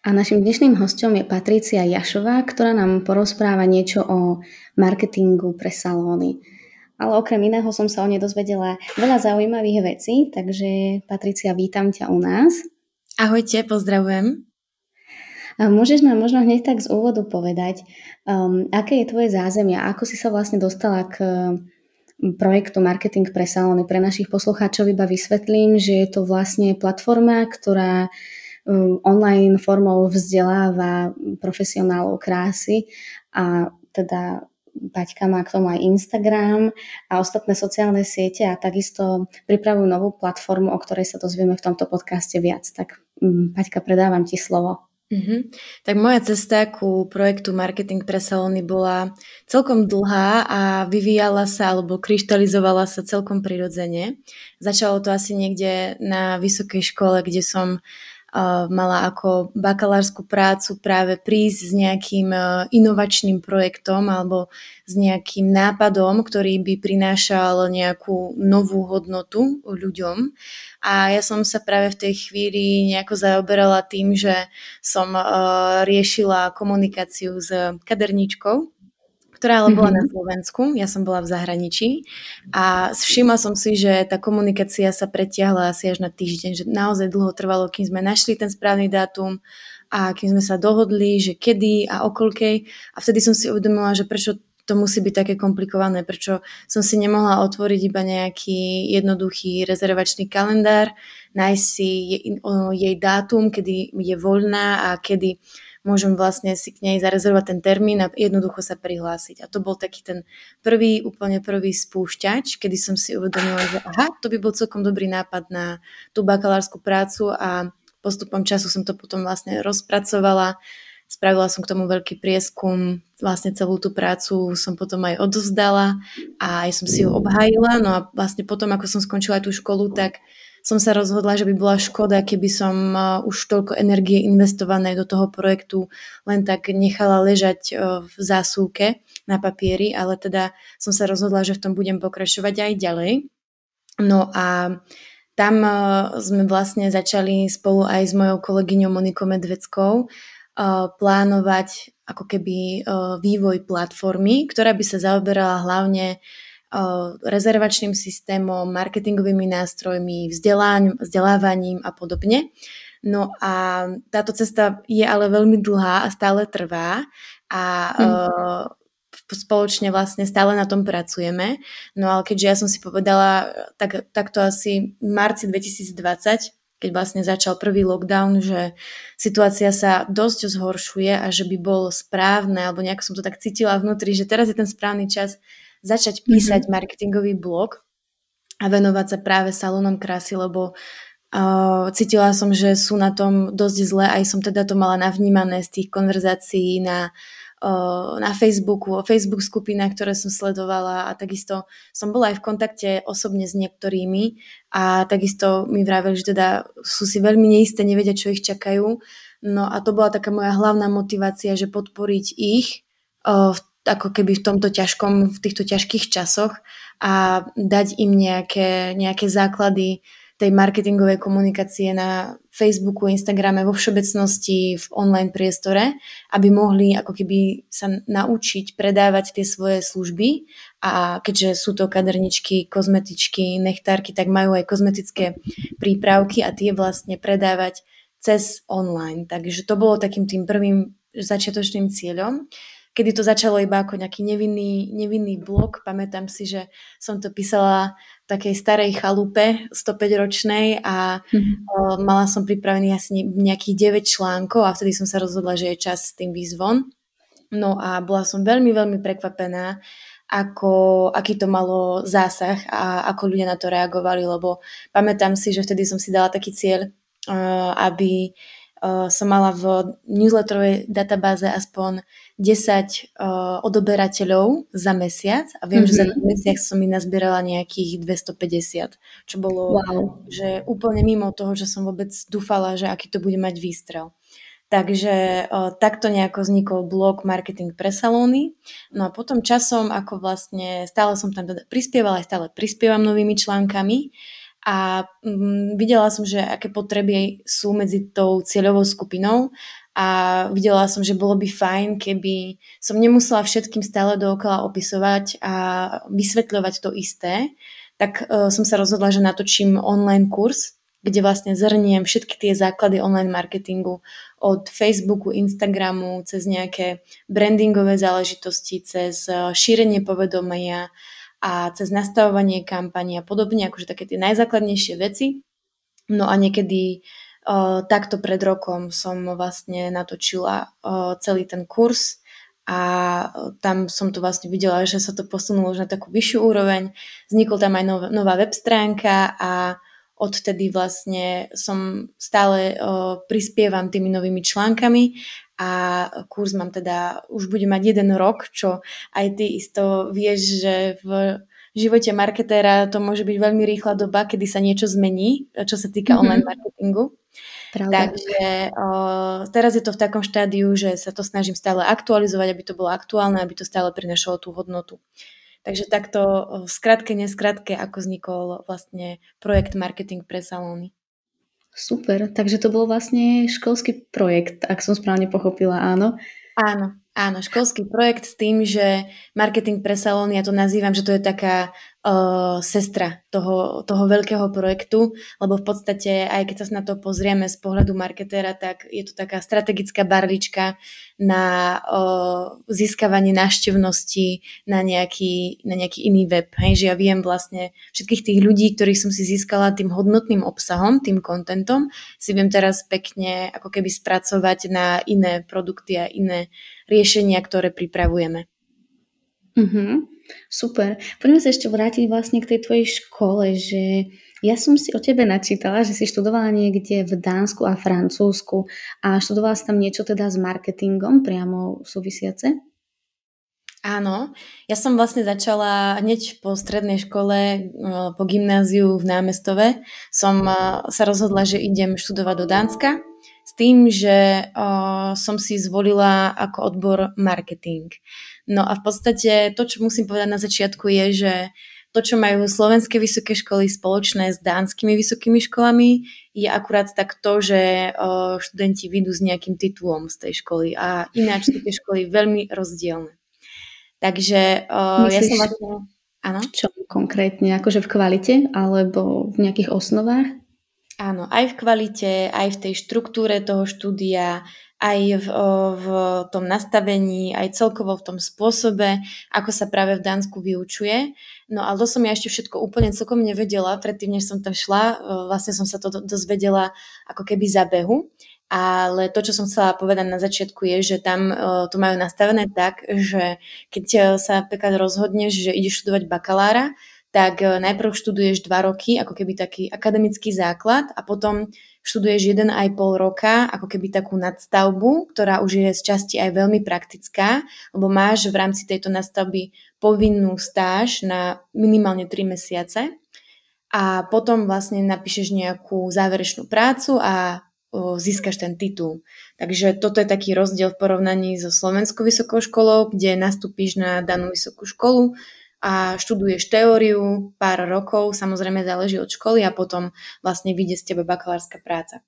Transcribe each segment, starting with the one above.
a našim dnešným hostom je Patricia Jašová, ktorá nám porozpráva niečo o marketingu pre salóny. Ale okrem iného som sa o nej dozvedela veľa zaujímavých vecí, takže Patricia, vítam ťa u nás. Ahojte, pozdravujem. A môžeš nám možno hneď tak z úvodu povedať, um, aké je tvoje zázemie, ako si sa vlastne dostala k projektu Marketing pre salóny. Pre našich poslucháčov iba vysvetlím, že je to vlastne platforma, ktorá um, online formou vzdeláva profesionálov krásy a teda Paťka má k tomu aj Instagram a ostatné sociálne siete a takisto pripravujú novú platformu, o ktorej sa dozvieme v tomto podcaste viac. Tak um, Paťka, predávam ti slovo. Mm-hmm. Tak moja cesta ku projektu Marketing pre salóny bola celkom dlhá a vyvíjala sa alebo kryštalizovala sa celkom prirodzene. Začalo to asi niekde na vysokej škole, kde som mala ako bakalárskú prácu práve prísť s nejakým e, inovačným projektom alebo s nejakým nápadom, ktorý by prinášal nejakú novú hodnotu ľuďom. A ja som sa práve v tej chvíli nejako zaoberala tým, že som e, riešila komunikáciu s kaderníčkou ktorá ale bola mm-hmm. na mhm. Slovensku, ja som bola v zahraničí a všimla som si, že tá komunikácia sa pretiahla asi až na týždeň, že naozaj dlho trvalo, kým sme našli ten správny dátum a kým sme sa dohodli, že kedy a okolkej a vtedy som si uvedomila, že prečo to musí byť také komplikované, prečo som si nemohla otvoriť iba nejaký jednoduchý rezervačný kalendár, nájsť si jej, jej dátum, kedy je voľná a kedy môžem vlastne si k nej zarezervovať ten termín a jednoducho sa prihlásiť. A to bol taký ten prvý, úplne prvý spúšťač, kedy som si uvedomila, že aha, to by bol celkom dobrý nápad na tú bakalárskú prácu a postupom času som to potom vlastne rozpracovala. Spravila som k tomu veľký prieskum, vlastne celú tú prácu som potom aj odovzdala a aj som si ju obhájila. No a vlastne potom, ako som skončila tú školu, tak som sa rozhodla, že by bola škoda, keby som už toľko energie investované do toho projektu len tak nechala ležať v zásuvke na papieri, ale teda som sa rozhodla, že v tom budem pokračovať aj ďalej. No a tam sme vlastne začali spolu aj s mojou kolegyňou Monikou Medveckou plánovať ako keby vývoj platformy, ktorá by sa zaoberala hlavne rezervačným systémom, marketingovými nástrojmi, vzdelávaním a podobne. No a táto cesta je ale veľmi dlhá a stále trvá a hmm. spoločne vlastne stále na tom pracujeme. No ale keďže ja som si povedala, tak, tak to asi v marci 2020 keď vlastne začal prvý lockdown, že situácia sa dosť zhoršuje a že by bolo správne, alebo nejak som to tak cítila vnútri, že teraz je ten správny čas začať písať mm-hmm. marketingový blog a venovať sa práve salónom krásy, lebo uh, cítila som, že sú na tom dosť zle, aj som teda to mala navnímané z tých konverzácií na, uh, na Facebooku, o Facebook skupinách, ktoré som sledovala a takisto som bola aj v kontakte osobne s niektorými a takisto mi vraveli, že teda sú si veľmi neisté, nevedia, čo ich čakajú. No a to bola taká moja hlavná motivácia, že podporiť ich uh, v ako keby v tomto ťažkom, v týchto ťažkých časoch a dať im nejaké, nejaké základy tej marketingovej komunikácie na Facebooku, Instagrame, vo všeobecnosti v online priestore, aby mohli ako keby sa naučiť predávať tie svoje služby a keďže sú to kaderničky, kozmetičky, nechtárky, tak majú aj kozmetické prípravky a tie vlastne predávať cez online. Takže to bolo takým tým prvým začiatočným cieľom kedy to začalo iba ako nejaký nevinný, nevinný blog. Pamätám si, že som to písala v takej starej chalupe 105-ročnej a mm-hmm. o, mala som pripravený asi nejakých 9 článkov a vtedy som sa rozhodla, že je čas s tým výzvom. No a bola som veľmi, veľmi prekvapená, ako, aký to malo zásah a ako ľudia na to reagovali, lebo pamätám si, že vtedy som si dala taký cieľ, aby som mala v newsletterovej databáze aspoň 10 odoberateľov za mesiac a viem, mm-hmm. že za mhm. mesiac som mi nazbierala nejakých 250, čo bolo wow. že úplne mimo toho, že som vôbec dúfala, že aký to bude mať výstrel. Takže o, takto nejako vznikol blog Marketing pre salóny. No a potom časom, ako vlastne stále som tam teda prispievala, aj stále prispievam novými článkami a mm, videla som, že aké potreby sú medzi tou cieľovou skupinou a videla som, že bolo by fajn, keby som nemusela všetkým stále dookola opisovať a vysvetľovať to isté, tak uh, som sa rozhodla, že natočím online kurz, kde vlastne zhrniem všetky tie základy online marketingu od Facebooku, Instagramu, cez nejaké brandingové záležitosti, cez eh, šírenie povedomia a cez nastavovanie kampani a podobne, akože také tie najzákladnejšie veci. No a niekedy uh, takto pred rokom som vlastne natočila uh, celý ten kurz a tam som to vlastne videla, že sa to posunulo už na takú vyššiu úroveň. Vznikol tam aj nov, nová web stránka a odtedy vlastne som stále o, prispievam tými novými článkami a kurz mám teda, už bude mať jeden rok, čo aj ty isto vieš, že v živote marketéra to môže byť veľmi rýchla doba, kedy sa niečo zmení, čo sa týka mm-hmm. online marketingu. Pravda. Takže o, teraz je to v takom štádiu, že sa to snažím stále aktualizovať, aby to bolo aktuálne, aby to stále prinašalo tú hodnotu. Takže takto v skratke, neskratke, ako vznikol vlastne projekt Marketing pre salóny. Super, takže to bol vlastne školský projekt, ak som správne pochopila, áno. Áno, áno, školský projekt s tým, že marketing pre salóny, ja to nazývam, že to je taká uh, sestra toho, toho veľkého projektu, lebo v podstate, aj keď sa na to pozrieme z pohľadu marketéra, tak je to taká strategická barlička na uh, získavanie návštevnosti na nejaký, na nejaký iný web. Hej, že ja viem vlastne všetkých tých ľudí, ktorých som si získala tým hodnotným obsahom, tým kontentom, si viem teraz pekne ako keby spracovať na iné produkty a iné riešenia, ktoré pripravujeme. Mm-hmm. Super. Poďme sa ešte vrátiť vlastne k tej tvojej škole, že ja som si o tebe načítala, že si študovala niekde v Dánsku a Francúzsku a študovala si tam niečo teda s marketingom priamo súvisiace? Áno, ja som vlastne začala hneď po strednej škole, po gymnáziu v Námestove. Som sa rozhodla, že idem študovať do Dánska s tým, že uh, som si zvolila ako odbor marketing. No a v podstate to, čo musím povedať na začiatku je, že to, čo majú slovenské vysoké školy spoločné s dánskymi vysokými školami, je akurát tak to, že uh, študenti vyjdú s nejakým titulom z tej školy a ináč sú tie školy veľmi rozdielne. Takže uh, ja som vlastne... Áno? Čo konkrétne? Akože v kvalite alebo v nejakých osnovách? Áno, aj v kvalite, aj v tej štruktúre toho štúdia, aj v, v tom nastavení, aj celkovo v tom spôsobe, ako sa práve v Dánsku vyučuje. No ale to som ja ešte všetko úplne celkom nevedela, predtým, než som tam šla, vlastne som sa to dozvedela ako keby za behu. Ale to, čo som chcela povedať na začiatku je, že tam to majú nastavené tak, že keď sa napríklad rozhodneš, že ideš študovať bakalára, tak e, najprv študuješ dva roky, ako keby taký akademický základ a potom študuješ jeden aj pol roka, ako keby takú nadstavbu, ktorá už je z časti aj veľmi praktická, lebo máš v rámci tejto nadstavby povinnú stáž na minimálne 3 mesiace a potom vlastne napíšeš nejakú záverečnú prácu a získaš ten titul. Takže toto je taký rozdiel v porovnaní so Slovenskou vysokou školou, kde nastúpiš na danú vysokú školu, a študuješ teóriu pár rokov, samozrejme záleží od školy a potom vlastne vyjde z teba bakalárska práca.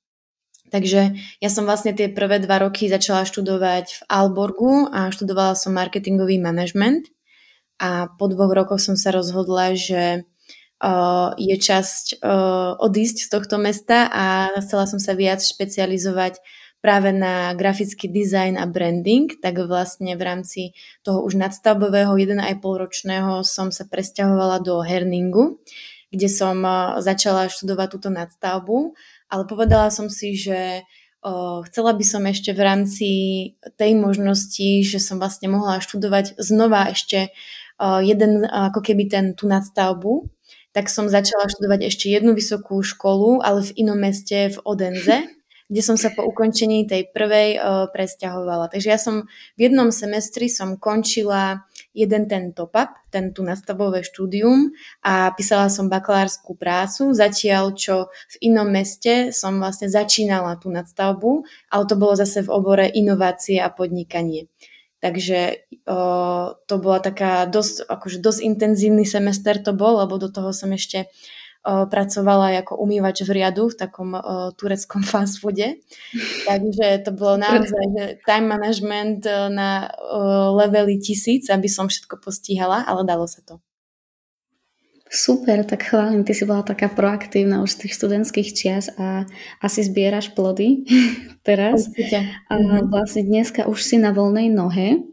Takže ja som vlastne tie prvé dva roky začala študovať v Alborgu a študovala som marketingový management a po dvoch rokoch som sa rozhodla, že uh, je časť uh, odísť z tohto mesta a chcela som sa viac špecializovať práve na grafický dizajn a branding, tak vlastne v rámci toho už nadstavbového 1,5 ročného som sa presťahovala do Herningu, kde som začala študovať túto nadstavbu, ale povedala som si, že chcela by som ešte v rámci tej možnosti, že som vlastne mohla študovať znova ešte jeden, ako keby ten, tú nadstavbu, tak som začala študovať ešte jednu vysokú školu, ale v inom meste v Odenze, kde som sa po ukončení tej prvej uh, presťahovala. Takže ja som v jednom semestri som končila jeden ten top-up, ten tu nastavové štúdium a písala som bakalárskú prácu, zatiaľ čo v inom meste som vlastne začínala tú nadstavbu, ale to bolo zase v obore inovácie a podnikanie. Takže o, to bola taká dosť, akože dosť intenzívny semester to bol, lebo do toho som ešte pracovala ako umývač v riadu v takom tureckom fast foode. Takže to bolo naozaj že time management na o, leveli tisíc, aby som všetko postíhala, ale dalo sa to. Super, tak chválim, ty si bola taká proaktívna už z tých študentských čias a asi zbieraš plody teraz. Určite. A mhm. vlastne dneska už si na voľnej nohe,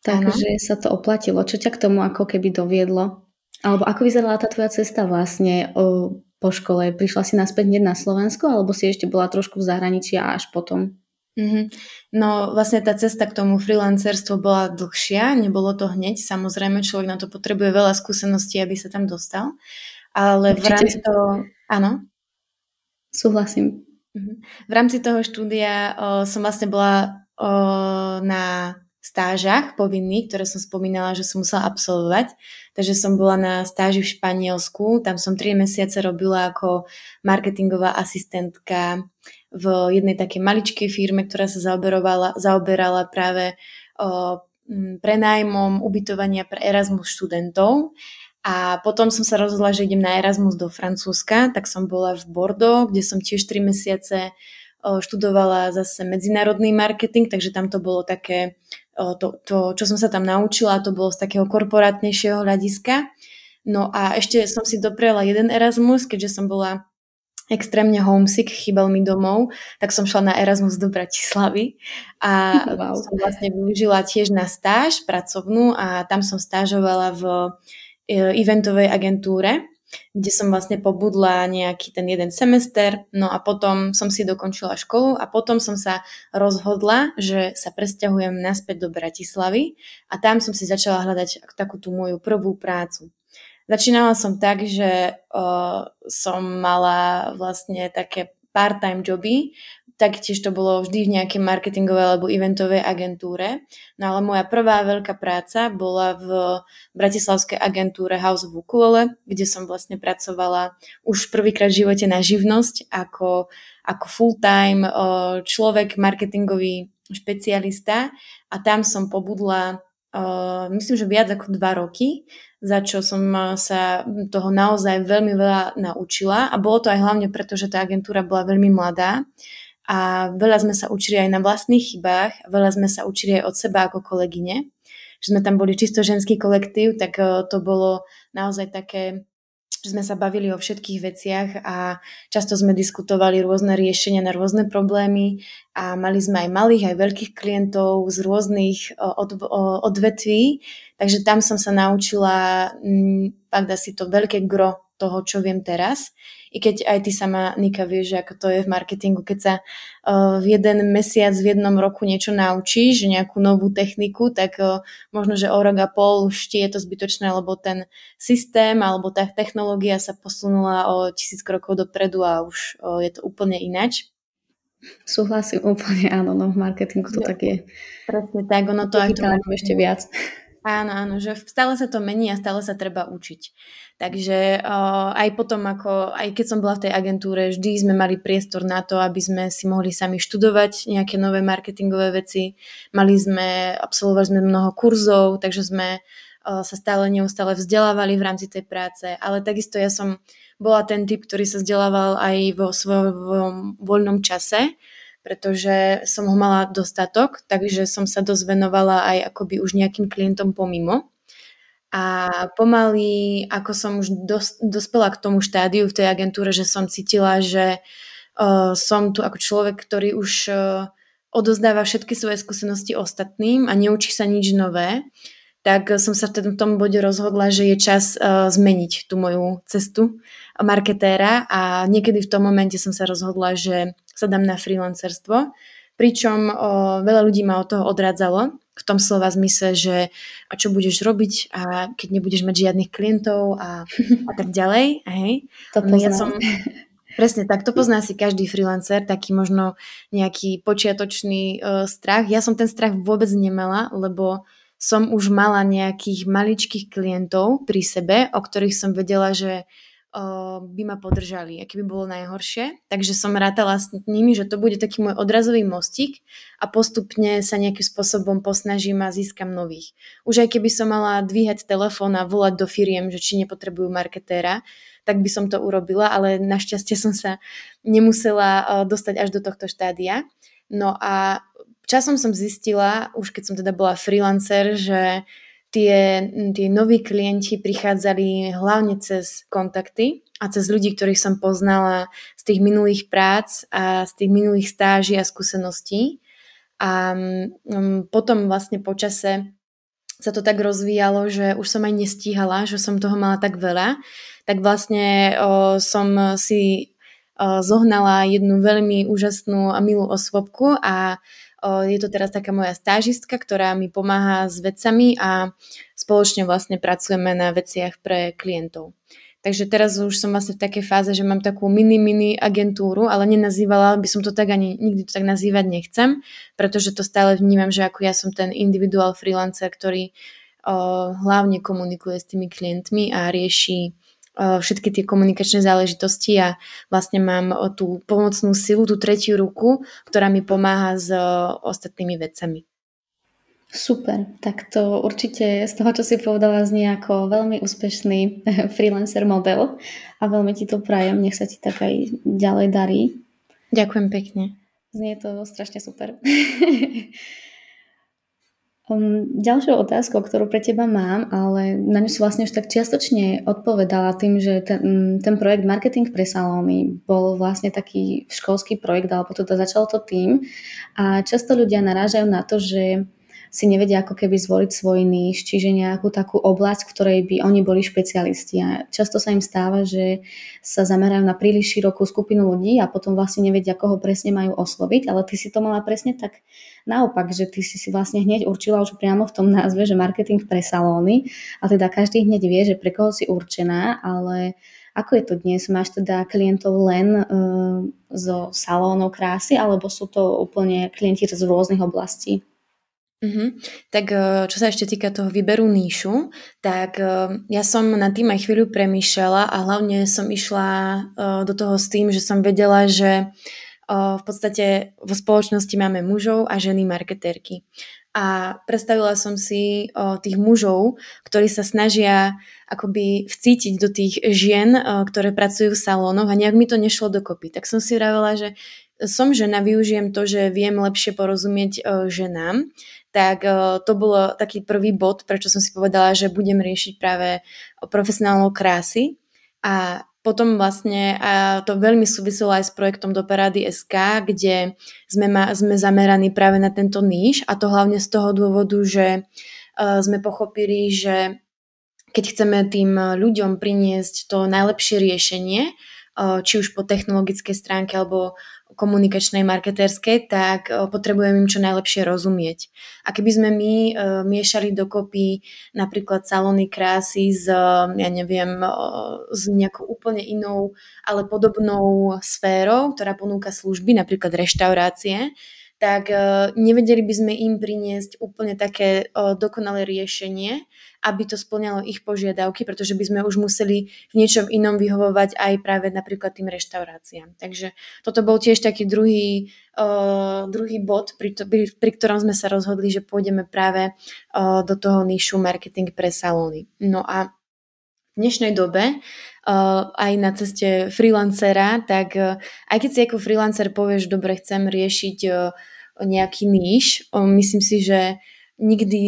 takže ano. sa to oplatilo. Čo ťa k tomu ako keby doviedlo? Alebo ako vyzerala tá tvoja cesta vlastne o, po škole? Prišla si naspäť hneď na Slovensko alebo si ešte bola trošku v zahraničí a až potom? Mm-hmm. No vlastne tá cesta k tomu freelancerstvu bola dlhšia, nebolo to hneď, samozrejme človek na to potrebuje veľa skúseností, aby sa tam dostal, ale Určite. v rámci toho, áno? Súhlasím. Mm-hmm. V rámci toho štúdia o, som vlastne bola o, na stážach povinných, ktoré som spomínala, že som musela absolvovať. Takže som bola na stáži v Španielsku, tam som 3 mesiace robila ako marketingová asistentka v jednej takej maličkej firme, ktorá sa zaoberovala, zaoberala práve o, prenájmom ubytovania pre Erasmus študentov. A potom som sa rozhodla, že idem na Erasmus do Francúzska, tak som bola v Bordeaux, kde som tiež 3 mesiace študovala zase medzinárodný marketing, takže tam to bolo také, to, to, čo som sa tam naučila, to bolo z takého korporátnejšieho hľadiska. No a ešte som si doprela jeden Erasmus, keďže som bola extrémne homesick, chýbal mi domov, tak som šla na Erasmus do Bratislavy a wow. som vlastne využila tiež na stáž pracovnú a tam som stážovala v e, eventovej agentúre, kde som vlastne pobudla nejaký ten jeden semester, no a potom som si dokončila školu a potom som sa rozhodla, že sa presťahujem naspäť do Bratislavy a tam som si začala hľadať takú tú moju prvú prácu. Začínala som tak, že uh, som mala vlastne také part-time joby, taktiež to bolo vždy v nejakej marketingovej alebo eventovej agentúre. No ale moja prvá veľká práca bola v bratislavskej agentúre House of Ukulele, kde som vlastne pracovala už prvýkrát v živote na živnosť ako, ako full-time človek, marketingový špecialista. A tam som pobudla myslím, že viac ako dva roky za čo som sa toho naozaj veľmi veľa naučila. A bolo to aj hlavne preto, že tá agentúra bola veľmi mladá a veľa sme sa učili aj na vlastných chybách, veľa sme sa učili aj od seba ako kolegyne, že sme tam boli čisto ženský kolektív, tak e, to bolo naozaj také že sme sa bavili o všetkých veciach a často sme diskutovali rôzne riešenia na rôzne problémy a mali sme aj malých, aj veľkých klientov z rôznych od, odvetví, takže tam som sa naučila mm, fakt asi to veľké gro toho, čo viem teraz. I keď aj ty sama, Nika, vieš, že ako to je v marketingu, keď sa uh, v jeden mesiac, v jednom roku niečo naučíš, nejakú novú techniku, tak uh, možno, že o rok a pol už ti je to zbytočné, lebo ten systém alebo tá technológia sa posunula o tisíc krokov dopredu a už uh, je to úplne inač. Súhlasím úplne, áno, no v marketingu to je, tak je. Presne tak, ono to aj to ešte viac. Áno, áno, že stále sa to mení a stále sa treba učiť. Takže uh, aj potom, ako, aj keď som bola v tej agentúre, vždy sme mali priestor na to, aby sme si mohli sami študovať nejaké nové marketingové veci. Mali sme, absolvovali sme mnoho kurzov, takže sme uh, sa stále neustále vzdelávali v rámci tej práce. Ale takisto ja som bola ten typ, ktorý sa vzdelával aj vo svojom voľnom čase pretože som ho mala dostatok, takže som sa dosť venovala aj akoby už nejakým klientom pomimo. A pomaly, ako som už dos, dospela k tomu štádiu v tej agentúre, že som cítila, že uh, som tu ako človek, ktorý už uh, odozdáva všetky svoje skúsenosti ostatným a neučí sa nič nové, tak som sa v tom bode rozhodla, že je čas uh, zmeniť tú moju cestu marketéra. A niekedy v tom momente som sa rozhodla, že sa dám na freelancerstvo, pričom o, veľa ľudí ma od toho odradzalo, v tom slova zmysle, že a čo budeš robiť a keď nebudeš mať žiadnych klientov a, a tak ďalej. Hej. To no, ja som, Presne tak, to pozná si každý freelancer, taký možno nejaký počiatočný uh, strach. Ja som ten strach vôbec nemala, lebo som už mala nejakých maličkých klientov pri sebe, o ktorých som vedela, že by ma podržali, aké by bolo najhoršie. Takže som rátala s nimi, že to bude taký môj odrazový mostík a postupne sa nejakým spôsobom posnažím a získam nových. Už aj keby som mala dvíhať telefón a volať do firiem, že či nepotrebujú marketéra, tak by som to urobila, ale našťastie som sa nemusela dostať až do tohto štádia. No a časom som zistila, už keď som teda bola freelancer, že tie, tie noví klienti prichádzali hlavne cez kontakty a cez ľudí, ktorých som poznala z tých minulých prác a z tých minulých stáží a skúseností. A um, potom vlastne počase sa to tak rozvíjalo, že už som aj nestíhala, že som toho mala tak veľa, tak vlastne o, som si o, zohnala jednu veľmi úžasnú a milú osvobku a je to teraz taká moja stážistka, ktorá mi pomáha s vecami a spoločne vlastne pracujeme na veciach pre klientov. Takže teraz už som vlastne v takej fáze, že mám takú mini, mini agentúru, ale nenazývala by som to tak ani nikdy to tak nazývať nechcem, pretože to stále vnímam, že ako ja som ten individuál freelancer, ktorý o, hlavne komunikuje s tými klientmi a rieši všetky tie komunikačné záležitosti a vlastne mám tú pomocnú silu, tú tretiu ruku, ktorá mi pomáha s ostatnými vecami. Super, tak to určite z toho, čo si povedala, znie ako veľmi úspešný freelancer model a veľmi ti to prajem, nech sa ti tak aj ďalej darí. Ďakujem pekne. Znie to strašne super. Um, ďalšou otázkou, ktorú pre teba mám, ale na ňu si vlastne už tak čiastočne odpovedala tým, že ten, mm, ten projekt Marketing pre salóny bol vlastne taký školský projekt, alebo teda začalo to tým a často ľudia narážajú na to, že si nevedia ako keby zvoliť svoj níž, čiže nejakú takú oblasť, v ktorej by oni boli špecialisti. A často sa im stáva, že sa zamerajú na príliš širokú skupinu ľudí a potom vlastne nevedia, koho presne majú osloviť, ale ty si to mala presne tak naopak, že ty si si vlastne hneď určila už priamo v tom názve, že marketing pre salóny a teda každý hneď vie, že pre koho si určená, ale ako je to dnes? Máš teda klientov len uh, zo salónov krásy alebo sú to úplne klienti z rôznych oblastí? Mm-hmm. Tak eh, čo sa ešte týka toho výberu níšu, tak eh, ja som na tým aj chvíľu premýšľala a hlavne som išla do toho s tým, že som vedela, že v podstate vo spoločnosti máme mužov a ženy marketérky. A predstavila som si tých mužov, ktorí sa snažia akoby vcítiť do tých žien, ktoré pracujú v salónoch a nejak mi to nešlo dokopy. Tak som si vravela, že som žena, využijem to, že viem lepšie porozumieť ženám tak to bolo taký prvý bod, prečo som si povedala, že budem riešiť práve profesionálnou krásy a potom vlastne a to veľmi súviselo aj s projektom do Parády SK, kde sme, ma, sme zameraní práve na tento níž a to hlavne z toho dôvodu, že uh, sme pochopili, že keď chceme tým ľuďom priniesť to najlepšie riešenie, či už po technologickej stránke alebo komunikačnej, marketérskej, tak e, potrebujem im čo najlepšie rozumieť. A keby sme my uh, miešali dokopy napríklad salóny krásy s, ja neviem, s nejakou úplne inou, ale podobnou sférou, ktorá ponúka služby, napríklad reštaurácie, tak uh, nevedeli by sme im priniesť úplne také dokonalé riešenie, aby to splňalo ich požiadavky, pretože by sme už museli v niečom inom vyhovovať aj práve napríklad tým reštauráciám. Takže toto bol tiež taký druhý, uh, druhý bod, pri, to, pri, pri ktorom sme sa rozhodli, že pôjdeme práve do toho nišu marketing pre salóny. No a v dnešnej dobe aj na ceste freelancera, tak aj keď si ako freelancer povieš, dobre, chcem riešiť nejaký níž, myslím si, že nikdy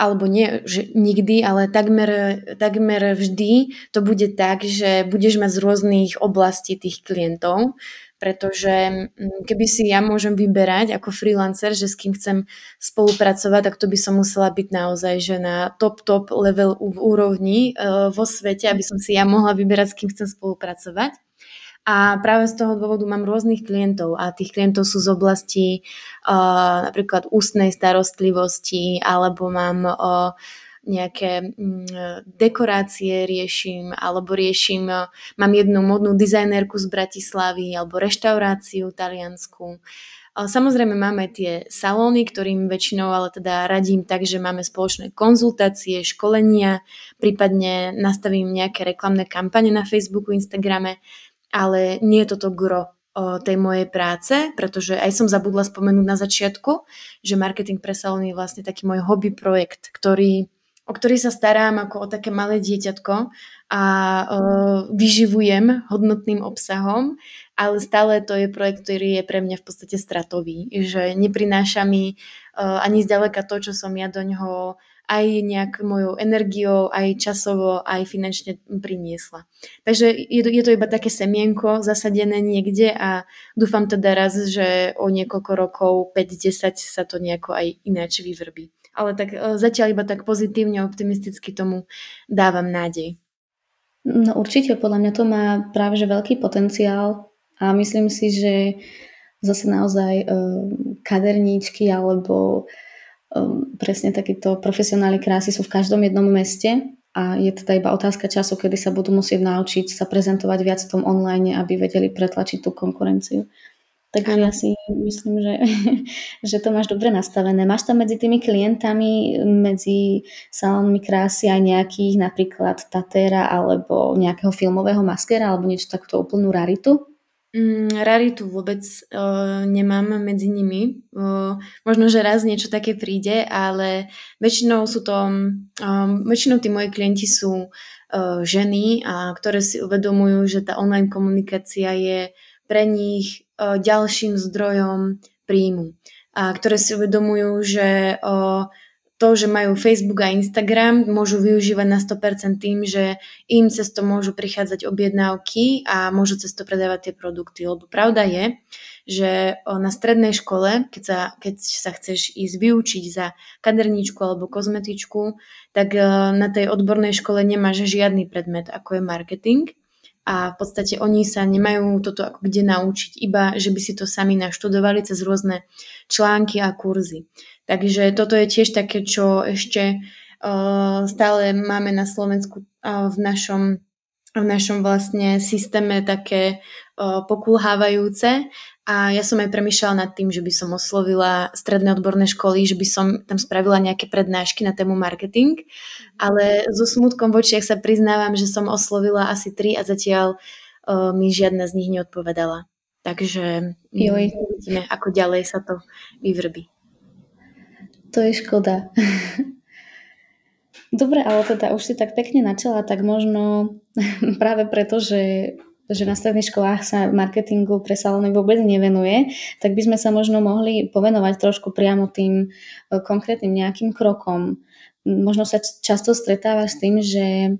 alebo nie že nikdy, ale takmer, takmer vždy to bude tak, že budeš mať z rôznych oblastí tých klientov, pretože mm, keby si ja môžem vyberať ako freelancer, že s kým chcem spolupracovať, tak to by som musela byť naozaj že na top, top level v úrovni uh, vo svete, aby som si ja mohla vyberať, s kým chcem spolupracovať. A práve z toho dôvodu mám rôznych klientov a tých klientov sú z oblasti uh, napríklad ústnej starostlivosti alebo mám uh, nejaké mm, dekorácie riešim, alebo riešim, mám jednu modnú dizajnerku z Bratislavy, alebo reštauráciu taliansku. Samozrejme máme tie salóny, ktorým väčšinou ale teda radím tak, že máme spoločné konzultácie, školenia, prípadne nastavím nejaké reklamné kampane na Facebooku, Instagrame, ale nie je toto gro tej mojej práce, pretože aj som zabudla spomenúť na začiatku, že marketing pre salóny je vlastne taký môj hobby projekt, ktorý, o ktorý sa starám ako o také malé dieťatko a uh, vyživujem hodnotným obsahom ale stále to je projekt, ktorý je pre mňa v podstate stratový, že neprináša mi uh, ani zďaleka to, čo som ja do ňoho aj nejak mojou energiou, aj časovo, aj finančne priniesla. Takže je to, je to iba také semienko zasadené niekde a dúfam teda raz, že o niekoľko rokov, 5-10 sa to nejako aj ináč vyvrbí. Ale tak uh, zatiaľ iba tak pozitívne, optimisticky tomu dávam nádej. No určite, podľa mňa to má práve že veľký potenciál a myslím si, že zase naozaj um, kaderníčky alebo um, presne takíto profesionáli krásy sú v každom jednom meste a je teda iba otázka času, kedy sa budú musieť naučiť sa prezentovať viac v tom online, aby vedeli pretlačiť tú konkurenciu. Takže ja si myslím, že, že to máš dobre nastavené. Máš tam medzi tými klientami, medzi salónmi krásy aj nejakých napríklad Tatera alebo nejakého filmového maskera alebo niečo takto úplnú raritu? Mm, raritu vôbec uh, nemám medzi nimi. Uh, možno, že raz niečo také príde, ale väčšinou sú to, um, väčšinou tí moji klienti sú uh, ženy, a ktoré si uvedomujú, že tá online komunikácia je pre nich uh, ďalším zdrojom príjmu. A ktoré si uvedomujú, že uh, to, že majú Facebook a Instagram, môžu využívať na 100% tým, že im cez to môžu prichádzať objednávky a môžu cez to predávať tie produkty. Lebo pravda je, že na strednej škole, keď sa, keď sa chceš ísť vyučiť za kaderníčku alebo kozmetičku, tak na tej odbornej škole nemáš žiadny predmet, ako je marketing a v podstate oni sa nemajú toto ako kde naučiť, iba že by si to sami naštudovali cez rôzne články a kurzy. Takže toto je tiež také, čo ešte uh, stále máme na Slovensku uh, v našom v našom vlastne systéme také uh, pokulhávajúce a ja som aj premyšľala nad tým, že by som oslovila stredné odborné školy, že by som tam spravila nejaké prednášky na tému marketing, ale so smutkom v očiach sa priznávam, že som oslovila asi tri a zatiaľ uh, mi žiadna z nich neodpovedala. Takže Joj. uvidíme, ako ďalej sa to vyvrbí. To je škoda. Dobre, ale teda už si tak pekne načala, tak možno práve preto, že, že na stredných školách sa marketingu pre salóny vôbec nevenuje, tak by sme sa možno mohli povenovať trošku priamo tým e, konkrétnym nejakým krokom. Možno sa často stretávaš s tým, že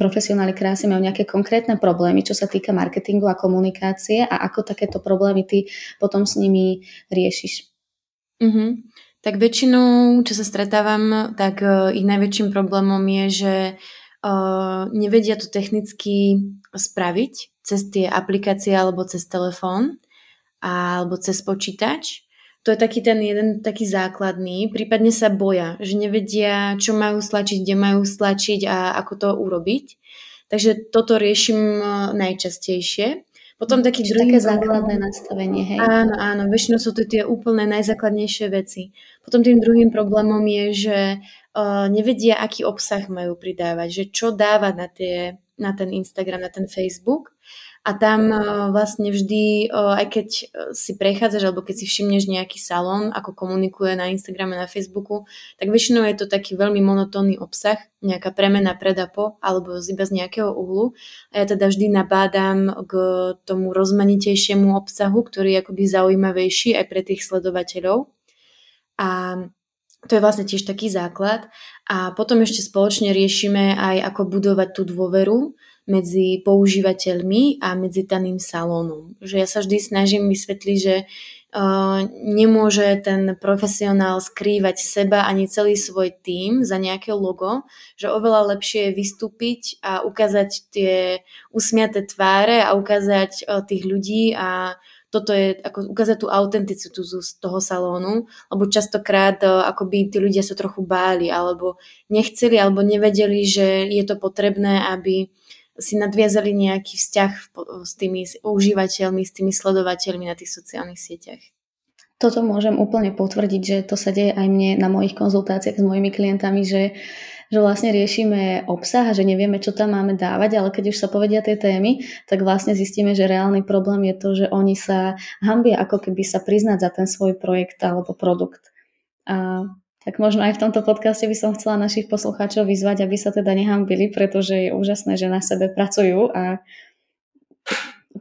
profesionáli krásy majú nejaké konkrétne problémy, čo sa týka marketingu a komunikácie a ako takéto problémy ty potom s nimi riešiš. Mm-hmm. Tak väčšinou, čo sa stretávam, tak uh, ich najväčším problémom je, že uh, nevedia to technicky spraviť cez tie aplikácie alebo cez telefón alebo cez počítač. To je taký ten jeden taký základný. Prípadne sa boja, že nevedia, čo majú stlačiť, kde majú stlačiť a ako to urobiť. Takže toto riešim e, najčastejšie. Potom taký Čiže druhý... Také základné nastavenie, hej? Áno, áno, väčšinou sú to tie úplne najzákladnejšie veci. Potom tým druhým problémom je, že uh, nevedia, aký obsah majú pridávať, že čo dávať na, tie, na ten Instagram, na ten Facebook a tam uh, vlastne vždy, uh, aj keď uh, si prechádzaš alebo keď si všimneš nejaký salón, ako komunikuje na Instagrame, na Facebooku, tak väčšinou je to taký veľmi monotónny obsah, nejaká premena predapo alebo iba z nejakého uhlu. A ja teda vždy nabádam k tomu rozmanitejšiemu obsahu, ktorý je akoby zaujímavejší aj pre tých sledovateľov. A to je vlastne tiež taký základ. A potom ešte spoločne riešime aj ako budovať tú dôveru medzi používateľmi a medzi daným salónom. Že ja sa vždy snažím vysvetliť, že uh, nemôže ten profesionál skrývať seba ani celý svoj tím za nejaké logo, že oveľa lepšie je vystúpiť a ukázať tie usmiaté tváre a ukázať uh, tých ľudí a toto je ako ukázať tú autenticitu z toho salónu, lebo častokrát akoby tí ľudia sa trochu báli alebo nechceli alebo nevedeli, že je to potrebné, aby si nadviazali nejaký vzťah s tými užívateľmi, s tými sledovateľmi na tých sociálnych sieťach. Toto môžem úplne potvrdiť, že to sa deje aj mne na mojich konzultáciách s mojimi klientami, že, že vlastne riešime obsah a že nevieme, čo tam máme dávať, ale keď už sa povedia tie témy, tak vlastne zistíme, že reálny problém je to, že oni sa hambia ako keby sa priznať za ten svoj projekt alebo produkt. A tak možno aj v tomto podcaste by som chcela našich poslucháčov vyzvať, aby sa teda nehambili, pretože je úžasné, že na sebe pracujú a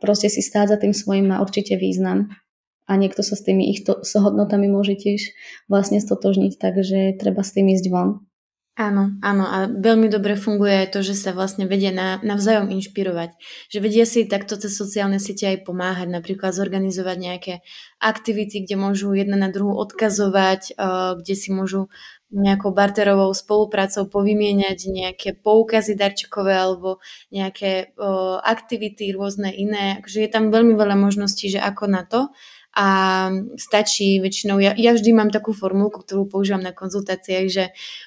proste si stáť za tým svojím má určite význam a niekto sa s tými ich to, s hodnotami môže tiež vlastne stotožniť, takže treba s tým ísť von. Áno, áno a veľmi dobre funguje aj to, že sa vlastne vedia na, navzájom inšpirovať. Že vedia si takto cez sociálne siete aj pomáhať, napríklad zorganizovať nejaké aktivity, kde môžu jedna na druhú odkazovať, uh, kde si môžu nejakou barterovou spoluprácou povymieňať nejaké poukazy darčekové alebo nejaké uh, aktivity rôzne iné. Takže je tam veľmi veľa možností, že ako na to a stačí väčšinou, ja, ja vždy mám takú formulku, ktorú používam na konzultáciách, že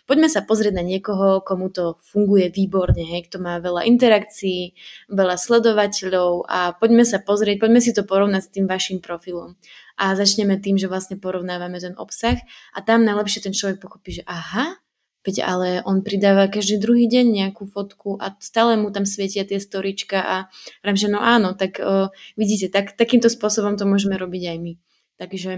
poďme sa pozrieť na niekoho, komu to funguje výborne, hej, kto má veľa interakcií, veľa sledovateľov a poďme sa pozrieť, poďme si to porovnať s tým vašim profilom. A začneme tým, že vlastne porovnávame ten obsah a tam najlepšie ten človek pochopí, že aha, Veď ale on pridáva každý druhý deň nejakú fotku a stále mu tam svietia tie storička a viem, že no áno, tak uh, vidíte, tak, takýmto spôsobom to môžeme robiť aj my. Takže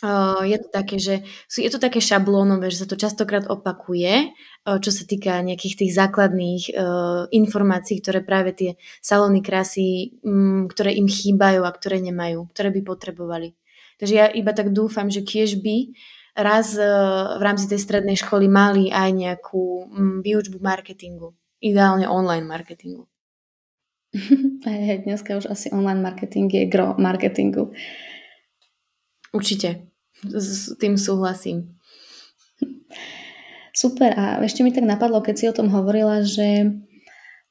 uh, je to také, že je to také šablónové, že sa to častokrát opakuje, uh, čo sa týka nejakých tých základných uh, informácií, ktoré práve tie salóny krásy, um, ktoré im chýbajú a ktoré nemajú, ktoré by potrebovali. Takže ja iba tak dúfam, že kiež by raz e, v rámci tej strednej školy mali aj nejakú mm, výučbu marketingu. Ideálne online marketingu. Hej, dneska už asi online marketing je gro marketingu. Určite. S tým súhlasím. Super. A ešte mi tak napadlo, keď si o tom hovorila, že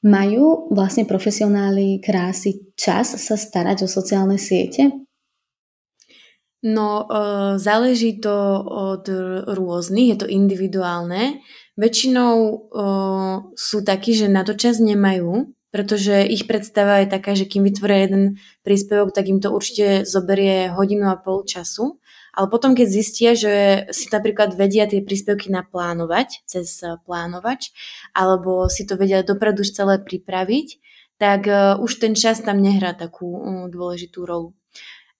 majú vlastne profesionáli krásy čas sa starať o sociálne siete? No, uh, záleží to od rôznych, je to individuálne. Väčšinou uh, sú takí, že na to čas nemajú, pretože ich predstava je taká, že kým vytvoria jeden príspevok, tak im to určite zoberie hodinu a pol času. Ale potom, keď zistia, že si napríklad vedia tie príspevky naplánovať cez plánovač, alebo si to vedia dopredu už celé pripraviť, tak uh, už ten čas tam nehrá takú dôležitú rolu.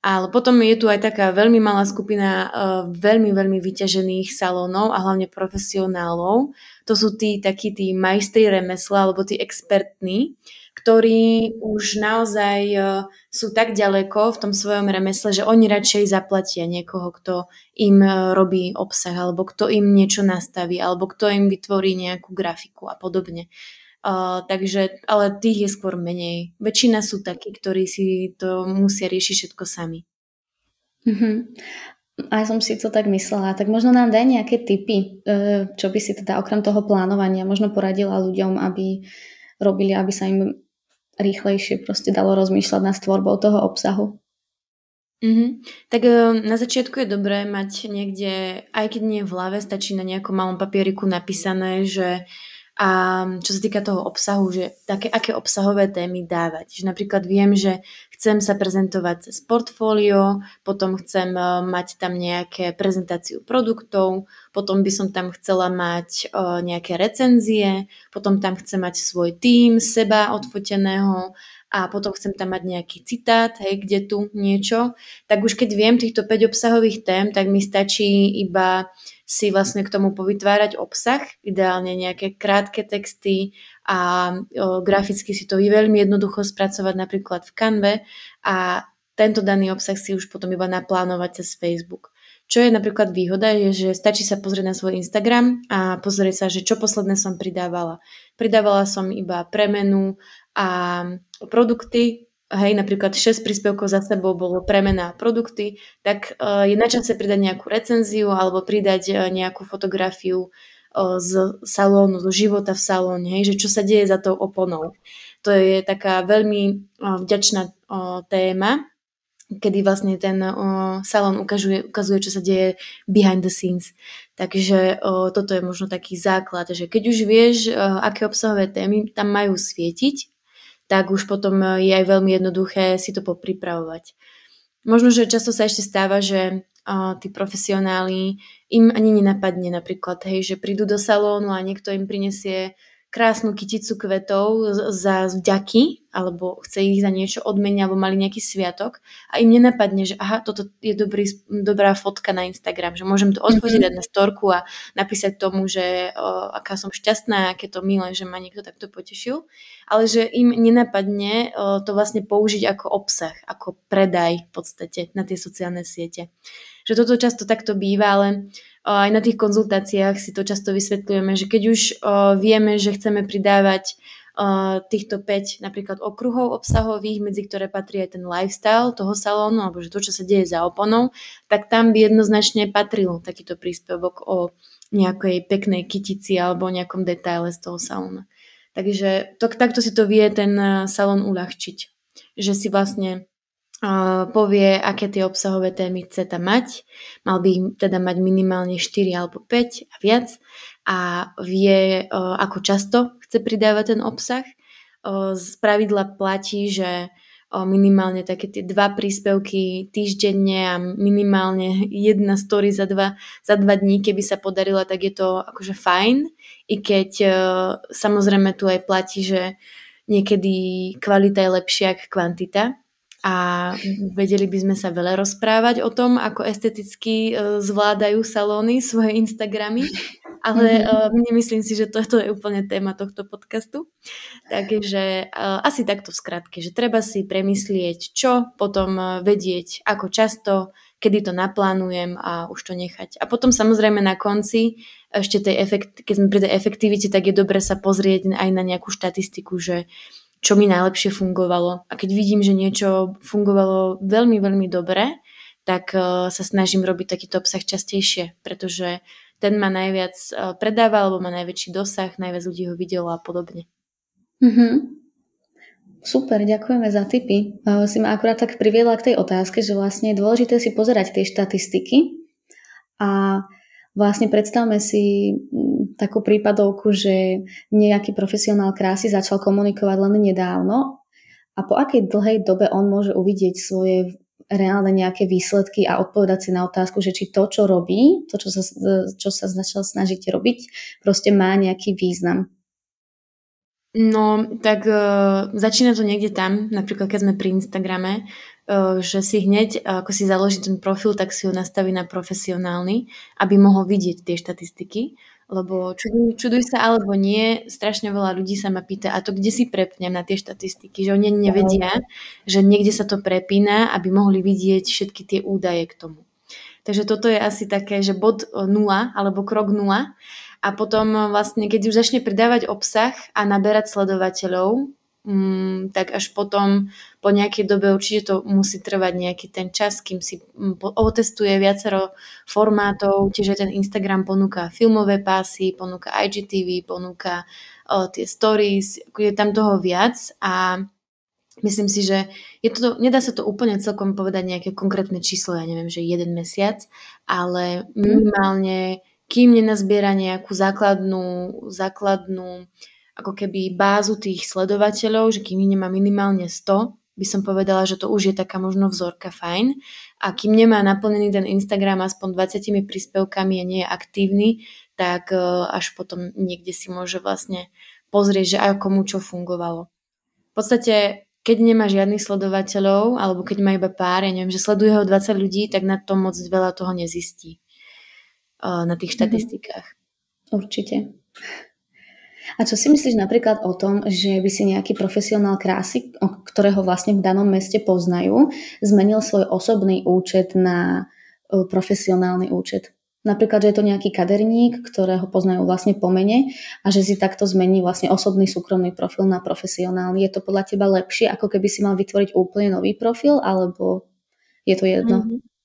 Ale potom je tu aj taká veľmi malá skupina uh, veľmi, veľmi vyťažených salónov a hlavne profesionálov. To sú tí takí tí majstri remesla alebo tí expertní, ktorí už naozaj uh, sú tak ďaleko v tom svojom remesle, že oni radšej zaplatia niekoho, kto im uh, robí obsah alebo kto im niečo nastaví alebo kto im vytvorí nejakú grafiku a podobne. Uh, takže, ale tých je skôr menej. Väčšina sú takí, ktorí si to musia riešiť všetko sami. Mm-hmm. A som si to tak myslela. Tak možno nám daj nejaké tipy, e, čo by si teda okrem toho plánovania možno poradila ľuďom, aby robili, aby sa im rýchlejšie proste dalo rozmýšľať nad tvorbou toho obsahu. Mm-hmm. Tak e, na začiatku je dobré mať niekde, aj keď nie v hlave, stačí na nejakom malom papieriku napísané, že uh, a čo sa týka toho obsahu, že také, aké obsahové témy dávať. Že napríklad viem, že chcem sa prezentovať cez portfólio, potom chcem e, mať tam nejaké prezentáciu produktov, potom by som tam chcela mať e, nejaké recenzie, potom tam chcem mať svoj tím, seba odfoteného a potom chcem tam mať nejaký citát, hej, kde tu niečo, tak už keď viem týchto 5 obsahových tém, tak mi stačí iba si vlastne k tomu povytvárať obsah, ideálne nejaké krátke texty a o, graficky si to veľmi jednoducho spracovať napríklad v Canve a tento daný obsah si už potom iba naplánovať cez Facebook. Čo je napríklad výhoda, je, že stačí sa pozrieť na svoj Instagram a pozrieť sa, že čo posledné som pridávala. Pridávala som iba premenu a produkty, hej, napríklad 6 príspevkov za sebou bolo premena produkty, tak uh, je na čase pridať nejakú recenziu alebo pridať uh, nejakú fotografiu uh, z salónu, zo života v salóne, hej, že čo sa deje za tou oponou. To je taká veľmi vďačná téma kedy vlastne ten salón ukazuje, ukazuje, čo sa deje behind the scenes. Takže toto je možno taký základ, že keď už vieš, aké obsahové témy tam majú svietiť, tak už potom je aj veľmi jednoduché si to popripravovať. Možno, že často sa ešte stáva, že o, tí profesionáli im ani nenapadne napríklad, hej, že prídu do salónu a niekto im prinesie krásnu kyticu kvetov za vďaky, alebo chce ich za niečo odmeniť, alebo mali nejaký sviatok a im nenapadne, že aha, toto je dobrý, dobrá fotka na Instagram, že môžem to odfotiť, mm-hmm. dať na storku a napísať tomu, že o, aká som šťastná, aké to milé, že ma niekto takto potešil, ale že im nenapadne o, to vlastne použiť ako obsah, ako predaj v podstate na tie sociálne siete. Že toto často takto býva, ale aj na tých konzultáciách si to často vysvetľujeme, že keď už vieme, že chceme pridávať týchto 5 napríklad okruhov obsahových, medzi ktoré patrí aj ten lifestyle toho salónu, alebo že to, čo sa deje za oponou, tak tam by jednoznačne patril takýto príspevok o nejakej peknej kytici alebo nejakom detaile z toho salóna. Takže to, takto si to vie ten salón uľahčiť. Že si vlastne povie, aké tie obsahové témy chce tam mať. Mal by ich teda mať minimálne 4 alebo 5 a viac a vie, ako často chce pridávať ten obsah. Z pravidla platí, že minimálne také tie dva príspevky týždenne a minimálne jedna story za dva, za dva dní, keby sa podarila, tak je to akože fajn. I keď samozrejme tu aj platí, že niekedy kvalita je lepšia ako kvantita a vedeli by sme sa veľa rozprávať o tom, ako esteticky e, zvládajú salóny svoje Instagramy, ale uh, nemyslím si, že toto je úplne téma tohto podcastu. Takže uh, asi takto v skratke, že treba si premyslieť, čo, potom vedieť, ako často, kedy to naplánujem a už to nechať. A potom samozrejme na konci ešte tej efekt, keď sme pri tej efektivite, tak je dobre sa pozrieť aj na nejakú štatistiku, že čo mi najlepšie fungovalo. A keď vidím, že niečo fungovalo veľmi, veľmi dobre, tak uh, sa snažím robiť takýto obsah častejšie, pretože ten ma najviac uh, predáva, alebo má najväčší dosah, najviac ľudí ho videlo a podobne. Mm-hmm. Super, ďakujeme za tipy. Uh, si ma akurát tak priviedla k tej otázke, že vlastne je dôležité si pozerať tie štatistiky a vlastne predstavme si takú prípadovku, že nejaký profesionál krásy začal komunikovať len nedávno a po akej dlhej dobe on môže uvidieť svoje reálne nejaké výsledky a odpovedať si na otázku, že či to, čo robí, to, čo sa, čo sa začal snažiť robiť, proste má nejaký význam. No, tak uh, začína to niekde tam, napríklad keď sme pri Instagrame, uh, že si hneď, ako si založí ten profil, tak si ho nastaví na profesionálny, aby mohol vidieť tie štatistiky lebo čuduj, čuduj sa alebo nie, strašne veľa ľudí sa ma pýta, a to kde si prepnem na tie štatistiky, že oni nevedia, že niekde sa to prepína, aby mohli vidieť všetky tie údaje k tomu. Takže toto je asi také, že bod 0 alebo krok 0 a potom vlastne, keď už začne pridávať obsah a naberať sledovateľov, mm, tak až potom po nejakej dobe určite to musí trvať nejaký ten čas, kým si mm, otestuje viacero formátov, tiež ten Instagram ponúka filmové pásy, ponúka IGTV, ponúka o, tie stories, je tam toho viac a myslím si, že je to, nedá sa to úplne celkom povedať nejaké konkrétne číslo, ja neviem, že jeden mesiac, ale mhm. minimálne kým nenazbiera nejakú základnú, základnú ako keby bázu tých sledovateľov, že kým ich nemá minimálne 100, by som povedala, že to už je taká možno vzorka fajn. A kým nemá naplnený ten Instagram aspoň 20 príspevkami a nie je aktívny, tak e, až potom niekde si môže vlastne pozrieť, že aj komu čo fungovalo. V podstate, keď nemá žiadnych sledovateľov, alebo keď má iba pár, ja neviem, že sleduje ho 20 ľudí, tak na to moc veľa toho nezistí e, na tých mhm. štatistikách. Určite. A čo si myslíš napríklad o tom, že by si nejaký profesionál krásy, ktorého vlastne v danom meste poznajú, zmenil svoj osobný účet na e, profesionálny účet? Napríklad, že je to nejaký kaderník, ktorého poznajú vlastne po mene a že si takto zmení vlastne osobný súkromný profil na profesionálny. Je to podľa teba lepšie, ako keby si mal vytvoriť úplne nový profil, alebo je to jedno? Mm-hmm.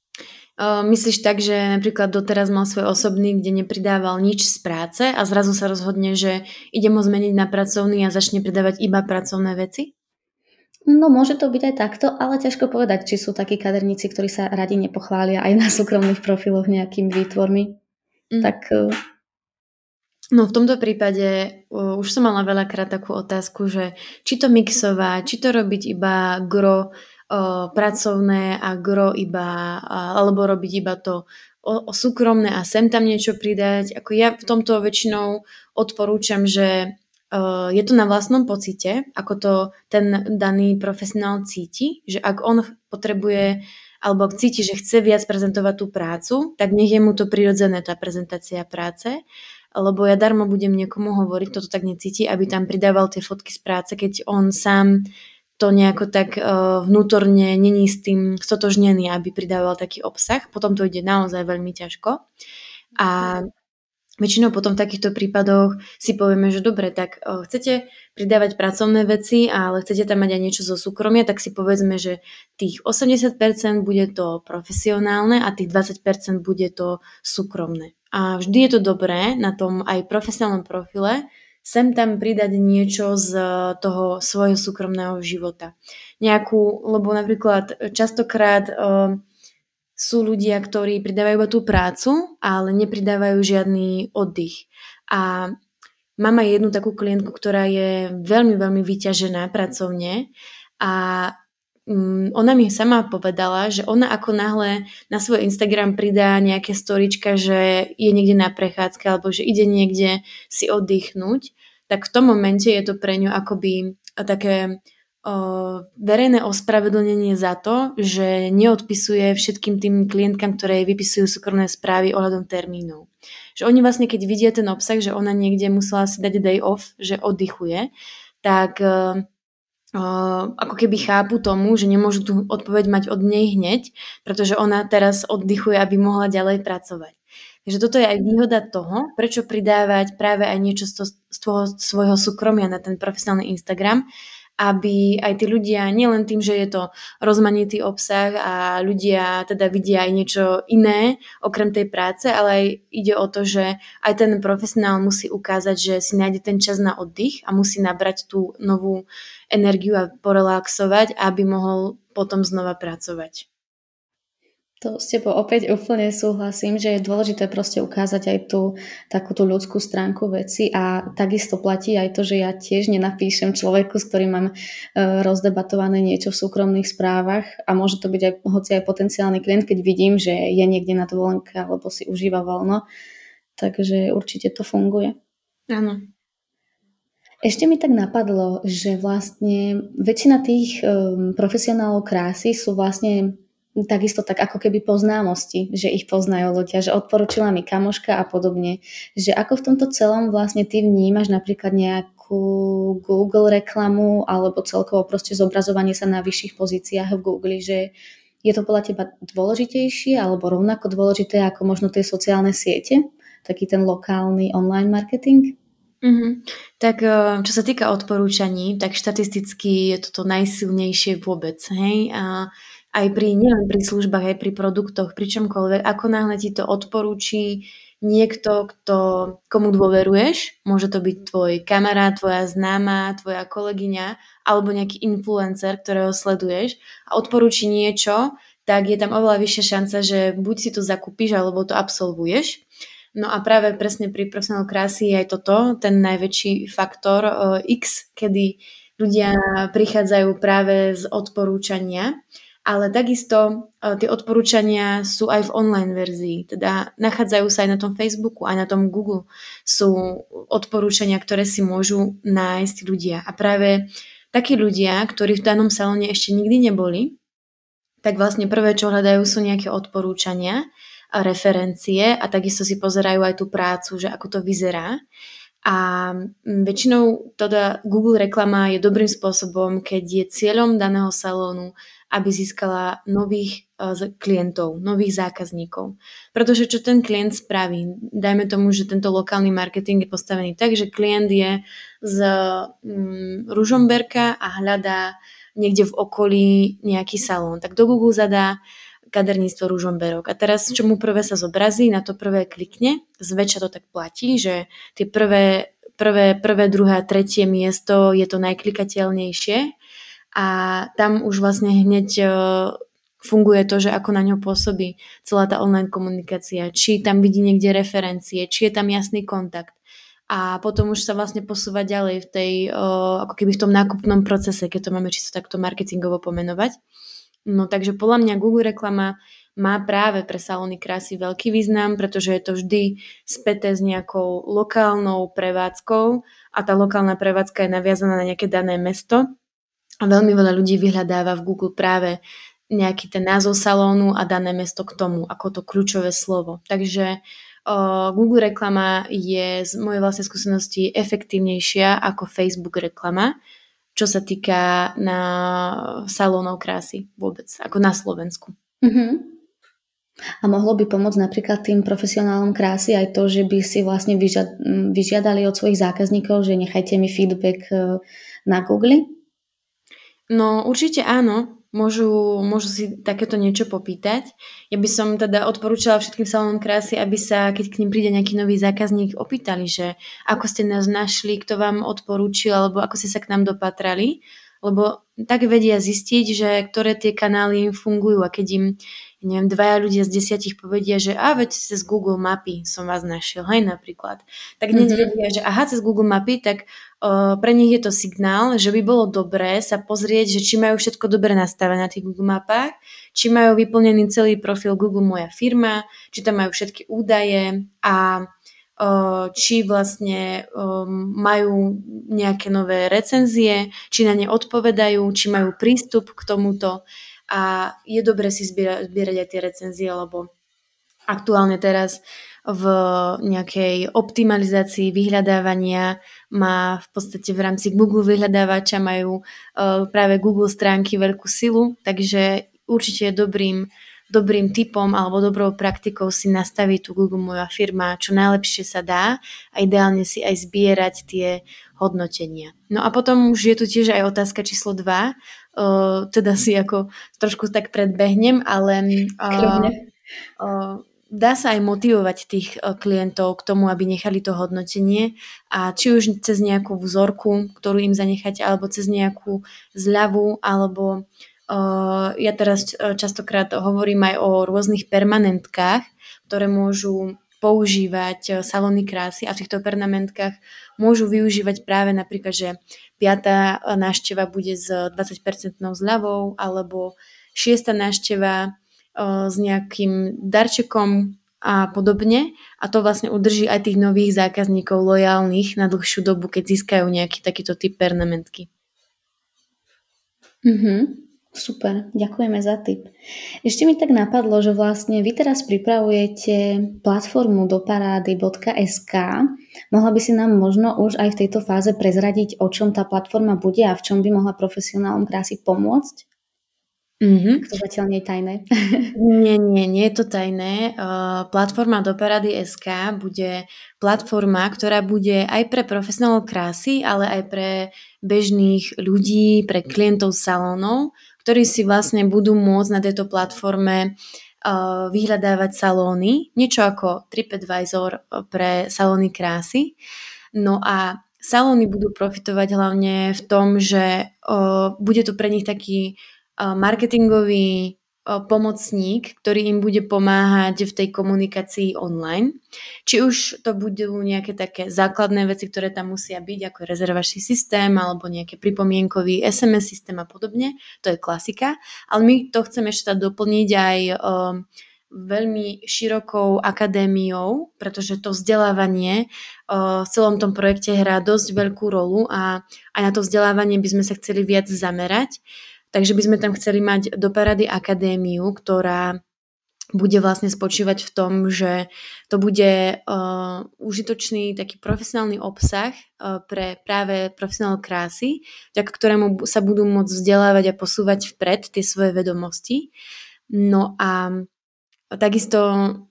Myslíš tak, že napríklad doteraz mal svoj osobný, kde nepridával nič z práce a zrazu sa rozhodne, že idem ho zmeniť na pracovný a začne pridávať iba pracovné veci? No môže to byť aj takto, ale ťažko povedať, či sú takí kaderníci, ktorí sa radi nepochvália aj na súkromných profiloch nejakými výtvormi. Mm. Tak... E, no v tomto prípade uh, už som mala veľakrát takú otázku, že či to mixovať, či to robiť iba gro pracovné a gro iba, alebo robiť iba to o, o súkromné a sem tam niečo pridať. Ako ja v tomto väčšinou odporúčam, že Uh, je to na vlastnom pocite, ako to ten daný profesionál cíti, že ak on potrebuje alebo cíti, že chce viac prezentovať tú prácu, tak nech je mu to prirodzené, tá prezentácia práce, lebo ja darmo budem niekomu hovoriť, toto tak necíti, aby tam pridával tie fotky z práce, keď on sám to nejako tak uh, vnútorne není s tým stotožnený, aby pridával taký obsah. Potom to ide naozaj veľmi ťažko. A Väčšinou potom v takýchto prípadoch si povieme, že dobre, tak o, chcete pridávať pracovné veci, ale chcete tam mať aj niečo zo súkromia, tak si povedzme, že tých 80% bude to profesionálne a tých 20% bude to súkromné. A vždy je to dobré na tom aj profesionálnom profile sem tam pridať niečo z toho svojho súkromného života. Nejakú, lebo napríklad častokrát o, sú ľudia, ktorí pridávajú iba tú prácu, ale nepridávajú žiadny oddych. A mám aj jednu takú klientku, ktorá je veľmi, veľmi vyťažená pracovne a ona mi sama povedala, že ona ako náhle na svoj Instagram pridá nejaké storička, že je niekde na prechádzke alebo že ide niekde si oddychnúť, tak v tom momente je to pre ňu akoby také verejné ospravedlnenie za to, že neodpisuje všetkým tým klientkám, ktoré vypisujú súkromné správy ohľadom termínov. Že oni vlastne, keď vidia ten obsah, že ona niekde musela si dať day off, že oddychuje, tak uh, ako keby chápu tomu, že nemôžu tú odpoveď mať od nej hneď, pretože ona teraz oddychuje, aby mohla ďalej pracovať. Takže toto je aj výhoda toho, prečo pridávať práve aj niečo z, z toho svojho súkromia na ten profesionálny Instagram, aby aj tí ľudia, nielen tým, že je to rozmanitý obsah a ľudia teda vidia aj niečo iné okrem tej práce, ale aj ide o to, že aj ten profesionál musí ukázať, že si nájde ten čas na oddych a musí nabrať tú novú energiu a porelaxovať, aby mohol potom znova pracovať. To s tebou opäť úplne súhlasím, že je dôležité proste ukázať aj tú takú tú ľudskú stránku veci a takisto platí aj to, že ja tiež nenapíšem človeku, s ktorým mám e, rozdebatované niečo v súkromných správach a môže to byť aj hoci aj potenciálny klient, keď vidím, že je niekde na dovolenke alebo si užíva voľno. Takže určite to funguje. Áno. Ešte mi tak napadlo, že vlastne väčšina tých um, profesionálov krásy sú vlastne takisto tak ako keby poznámosti, že ich poznajú ľudia, že odporúčila mi kamoška a podobne. Že ako v tomto celom vlastne ty vnímaš napríklad nejakú Google reklamu alebo celkovo proste zobrazovanie sa na vyšších pozíciách v Google, že je to podľa teba dôležitejšie alebo rovnako dôležité ako možno tie sociálne siete, taký ten lokálny online marketing? Mm-hmm. Tak eh, čo sa týka odporúčaní, tak štatisticky je toto najsilnejšie vôbec. Hej? A aj pri, nielen pri službách, aj pri produktoch, pri čomkoľvek, ako náhle ti to odporúči niekto, kto, komu dôveruješ, môže to byť tvoj kamarát, tvoja známa, tvoja kolegyňa, alebo nejaký influencer, ktorého sleduješ a odporúči niečo, tak je tam oveľa vyššia šanca, že buď si to zakúpiš, alebo to absolvuješ. No a práve presne pri profesionál krásy je aj toto, ten najväčší faktor uh, X, kedy ľudia prichádzajú práve z odporúčania ale takisto uh, tie odporúčania sú aj v online verzii, teda nachádzajú sa aj na tom Facebooku, aj na tom Google. Sú odporúčania, ktoré si môžu nájsť ľudia. A práve takí ľudia, ktorí v danom salóne ešte nikdy neboli, tak vlastne prvé, čo hľadajú, sú nejaké odporúčania, a referencie a takisto si pozerajú aj tú prácu, že ako to vyzerá. A väčšinou teda Google reklama je dobrým spôsobom, keď je cieľom daného salónu aby získala nových uh, klientov, nových zákazníkov. Pretože čo ten klient spraví? Dajme tomu, že tento lokálny marketing je postavený tak, že klient je z um, Ružomberka a hľadá niekde v okolí nejaký salón. Tak do Google zadá kaderníctvo Ružomberok. A teraz, čo mu prvé sa zobrazí, na to prvé klikne, zväčša to tak platí, že tie prvé, prvé, prvé druhé a tretie miesto je to najklikateľnejšie a tam už vlastne hneď funguje to, že ako na ňo pôsobí celá tá online komunikácia, či tam vidí niekde referencie, či je tam jasný kontakt. A potom už sa vlastne posúva ďalej v tej, ako keby v tom nákupnom procese, keď to máme čisto takto marketingovo pomenovať. No takže podľa mňa Google reklama má práve pre salóny krásy veľký význam, pretože je to vždy späté s nejakou lokálnou prevádzkou a tá lokálna prevádzka je naviazaná na nejaké dané mesto a veľmi veľa ľudí vyhľadáva v Google práve nejaký ten názov salónu a dané mesto k tomu, ako to kľúčové slovo. Takže Google reklama je z mojej vlastnej skúsenosti efektívnejšia ako Facebook reklama, čo sa týka na salónov krásy vôbec, ako na Slovensku. Mm-hmm. A mohlo by pomôcť napríklad tým profesionálom krásy aj to, že by si vlastne vyžiadali od svojich zákazníkov, že nechajte mi feedback na Google? No určite áno, môžu, môžu si takéto niečo popýtať. Ja by som teda odporúčala všetkým salónom krásy, aby sa, keď k ním príde nejaký nový zákazník, opýtali, že ako ste nás našli, kto vám odporúčil, alebo ako ste sa k nám dopatrali, lebo tak vedia zistiť, že ktoré tie kanály im fungujú a keď im neviem, dvaja ľudia z desiatich povedia, že a veď cez Google mapy som vás našiel, hej napríklad. Tak hneď mm-hmm. vedia, že aha, cez Google mapy, tak pre nich je to signál, že by bolo dobré sa pozrieť, že či majú všetko dobre nastavené na tých Google mapách, či majú vyplnený celý profil Google Moja firma, či tam majú všetky údaje a či vlastne majú nejaké nové recenzie, či na ne odpovedajú, či majú prístup k tomuto. A je dobre si zbierať, zbierať aj tie recenzie, lebo aktuálne teraz v nejakej optimalizácii vyhľadávania má v podstate v rámci Google vyhľadávača majú uh, práve Google stránky veľkú silu, takže určite je dobrým, dobrým typom alebo dobrou praktikou si nastaviť tú Google Moja firma, čo najlepšie sa dá a ideálne si aj zbierať tie hodnotenia. No a potom už je tu tiež aj otázka číslo 2, uh, teda si ako trošku tak predbehnem, ale uh, dá sa aj motivovať tých klientov k tomu, aby nechali to hodnotenie a či už cez nejakú vzorku, ktorú im zanecháte, alebo cez nejakú zľavu, alebo uh, ja teraz častokrát hovorím aj o rôznych permanentkách, ktoré môžu používať salóny krásy a v týchto permanentkách môžu využívať práve napríklad, že piatá návšteva bude s 20% zľavou alebo šiesta návšteva s nejakým darčekom a podobne a to vlastne udrží aj tých nových zákazníkov lojálnych na dlhšiu dobu, keď získajú nejaký takýto typ pernamentky. Mm-hmm. Super, ďakujeme za tip. Ešte mi tak napadlo, že vlastne vy teraz pripravujete platformu doparády.sk. Mohla by si nám možno už aj v tejto fáze prezradiť, o čom tá platforma bude a v čom by mohla profesionálom krásy pomôcť? Mm-hmm. To zatiaľ nie je tajné. nie, nie, nie je to tajné. Uh, platforma SK bude platforma, ktorá bude aj pre profesionálov krásy, ale aj pre bežných ľudí, pre klientov salónov, ktorí si vlastne budú môcť na tejto platforme uh, vyhľadávať salóny, niečo ako TripAdvisor pre salóny krásy. No a salóny budú profitovať hlavne v tom, že uh, bude to pre nich taký marketingový pomocník, ktorý im bude pomáhať v tej komunikácii online. Či už to budú nejaké také základné veci, ktoré tam musia byť, ako rezervačný systém alebo nejaký pripomienkový SMS systém a podobne. To je klasika. Ale my to chceme ešte doplniť aj um, veľmi širokou akadémiou, pretože to vzdelávanie uh, v celom tom projekte hrá dosť veľkú rolu a aj na to vzdelávanie by sme sa chceli viac zamerať. Takže by sme tam chceli mať do parady akadémiu, ktorá bude vlastne spočívať v tom, že to bude uh, užitočný taký profesionálny obsah uh, pre práve profesionál krásy, vďaka ktorému sa budú môcť vzdelávať a posúvať vpred tie svoje vedomosti. No a takisto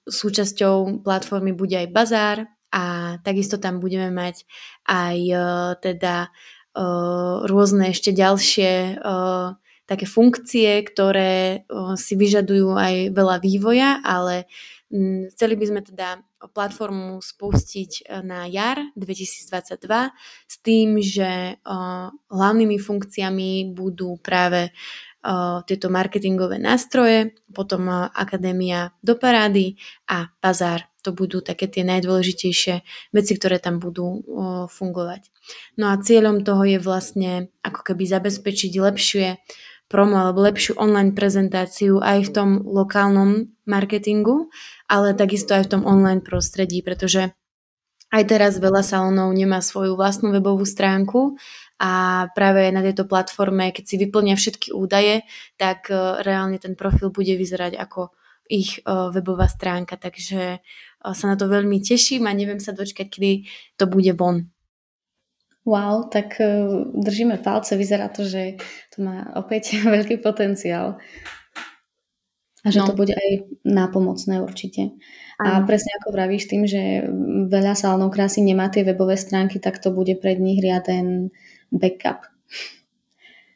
súčasťou platformy bude aj bazár a takisto tam budeme mať aj uh, teda uh, rôzne ešte ďalšie uh, také funkcie, ktoré si vyžadujú aj veľa vývoja, ale chceli by sme teda platformu spustiť e, na jar 2022 s tým, že hlavnými funkciami budú práve tieto marketingové nástroje, potom Akadémia do parády a Bazár. To budú také tie najdôležitejšie veci, ktoré tam budú fungovať. No a cieľom toho je vlastne ako keby zabezpečiť lepšie promo alebo lepšiu online prezentáciu aj v tom lokálnom marketingu, ale takisto aj v tom online prostredí, pretože aj teraz veľa salónov nemá svoju vlastnú webovú stránku a práve na tejto platforme, keď si vyplnia všetky údaje, tak e, reálne ten profil bude vyzerať ako ich e, webová stránka, takže e, sa na to veľmi teším a neviem sa dočkať, kedy to bude von. Wow, tak držíme palce, vyzerá to, že to má opäť veľký potenciál. A že no. to bude aj nápomocné určite. A presne ako vravíš tým, že veľa salónov krásy nemá tie webové stránky, tak to bude pred nich riaden backup.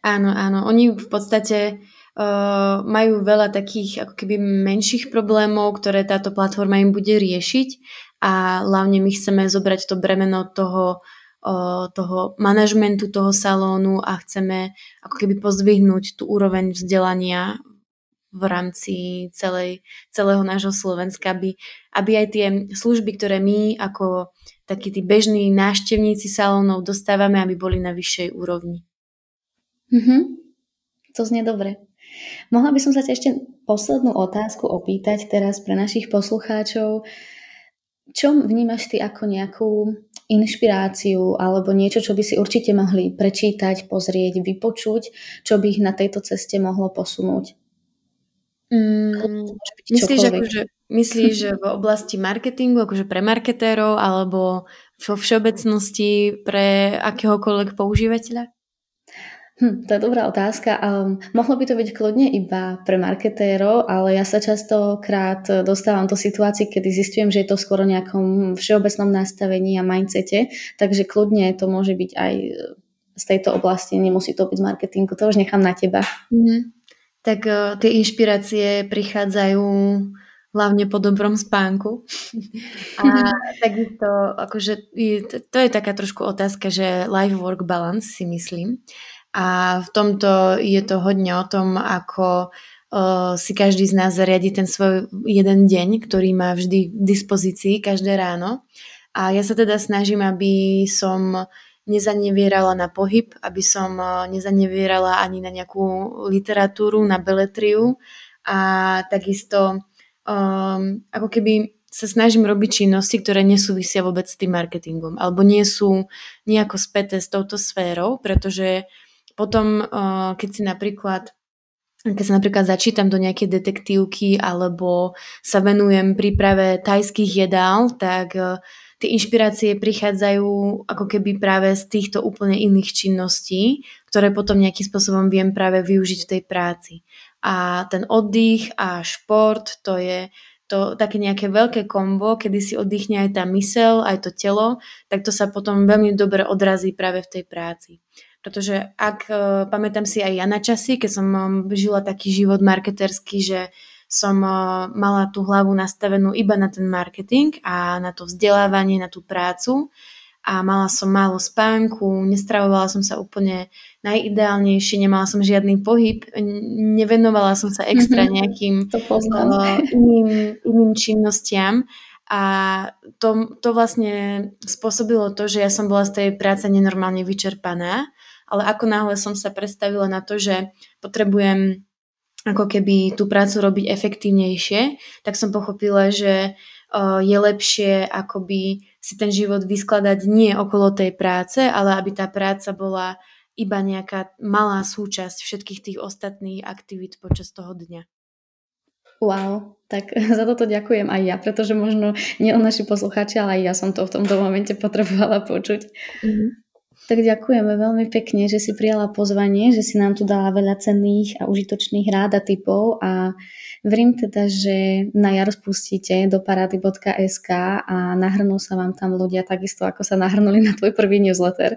Áno, áno. Oni v podstate uh, majú veľa takých ako keby menších problémov, ktoré táto platforma im bude riešiť a hlavne my chceme zobrať to bremeno toho, toho manažmentu toho salónu a chceme ako keby pozdvihnúť tú úroveň vzdelania v rámci celej, celého nášho Slovenska, aby, aby aj tie služby, ktoré my ako takí tí bežní návštevníci salónov dostávame, aby boli na vyššej úrovni. Mm-hmm. To znie dobre. Mohla by som sa ešte poslednú otázku opýtať teraz pre našich poslucháčov. Čo vnímaš ty ako nejakú inšpiráciu alebo niečo, čo by si určite mohli prečítať, pozrieť, vypočuť, čo by ich na tejto ceste mohlo posunúť? Mm, myslíš, akože, myslíš, že v oblasti marketingu, akože pre marketérov alebo vo všeobecnosti pre akéhokoľvek používateľa? Hm, to je dobrá otázka. Um, mohlo by to byť kľudne iba pre marketérov, ale ja sa častokrát dostávam do situácií, kedy zistujem, že je to skoro nejakom všeobecnom nastavení a mindsete, takže kľudne to môže byť aj z tejto oblasti, nemusí to byť z marketingu, to už nechám na teba. Mm tak uh, tie inšpirácie prichádzajú hlavne po dobrom spánku. A takisto, akože to, to je taká trošku otázka, že life-work balance si myslím. A v tomto je to hodne o tom, ako uh, si každý z nás zariadi ten svoj jeden deň, ktorý má vždy k dispozícii každé ráno. A ja sa teda snažím, aby som nezanevierala na pohyb, aby som eh, nezanevierala ani na nejakú literatúru, na beletriu a takisto um, ako keby sa snažím robiť činnosti, ktoré nesúvisia vôbec s tým marketingom alebo nie sú nejako späté s touto sférou, pretože potom, uh, keď si napríklad keď sa napríklad začítam do nejakej detektívky alebo sa venujem príprave tajských jedál, tak uh, tie inšpirácie prichádzajú ako keby práve z týchto úplne iných činností, ktoré potom nejakým spôsobom viem práve využiť v tej práci. A ten oddych a šport, to je to také nejaké veľké kombo, kedy si oddychne aj tá mysel, aj to telo, tak to sa potom veľmi dobre odrazí práve v tej práci. Pretože ak, e, pamätám si aj ja na časy, keď som žila taký život marketerský, že som eh, mala tú hlavu nastavenú iba na ten marketing a na to vzdelávanie, na tú prácu. A mala som málo spánku, nestravovala som sa úplne najideálnejšie, nemala som žiadny pohyb, nevenovala som sa extra mhm. nejakým uh, iným, iným činnostiam. A to, to vlastne spôsobilo to, že ja som bola z tej práce nenormálne vyčerpaná, ale ako náhle som sa predstavila na to, že potrebujem ako keby tú prácu robiť efektívnejšie, tak som pochopila, že je lepšie akoby si ten život vyskladať nie okolo tej práce, ale aby tá práca bola iba nejaká malá súčasť všetkých tých ostatných aktivít počas toho dňa. Wow, tak za toto ďakujem aj ja, pretože možno nie o naši poslucháči, ale aj ja som to v tomto momente potrebovala počuť. Mm-hmm. Tak ďakujeme veľmi pekne, že si prijala pozvanie, že si nám tu dala veľa cenných a užitočných rád a typov a verím teda, že na jar spustíte do parady.sk a nahrnú sa vám tam ľudia takisto, ako sa nahrnuli na tvoj prvý newsletter.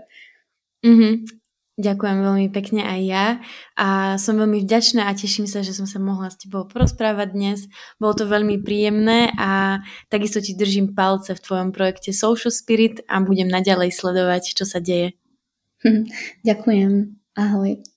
Mm-hmm. Ďakujem veľmi pekne aj ja a som veľmi vďačná a teším sa, že som sa mohla s tebou porozprávať dnes. Bolo to veľmi príjemné a takisto ti držím palce v tvojom projekte Social Spirit a budem naďalej sledovať, čo sa deje. Ďakujem. Ahoj.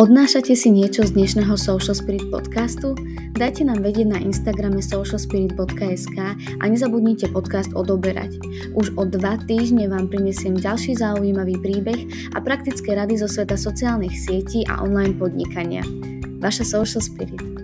Odnášate si niečo z dnešného Social Spirit podcastu? Dajte nám vedieť na Instagrame socialspirit.sk a nezabudnite podcast odoberať. Už o dva týždne vám prinesiem ďalší zaujímavý príbeh a praktické rady zo sveta sociálnych sietí a online podnikania. Vaša Social Spirit.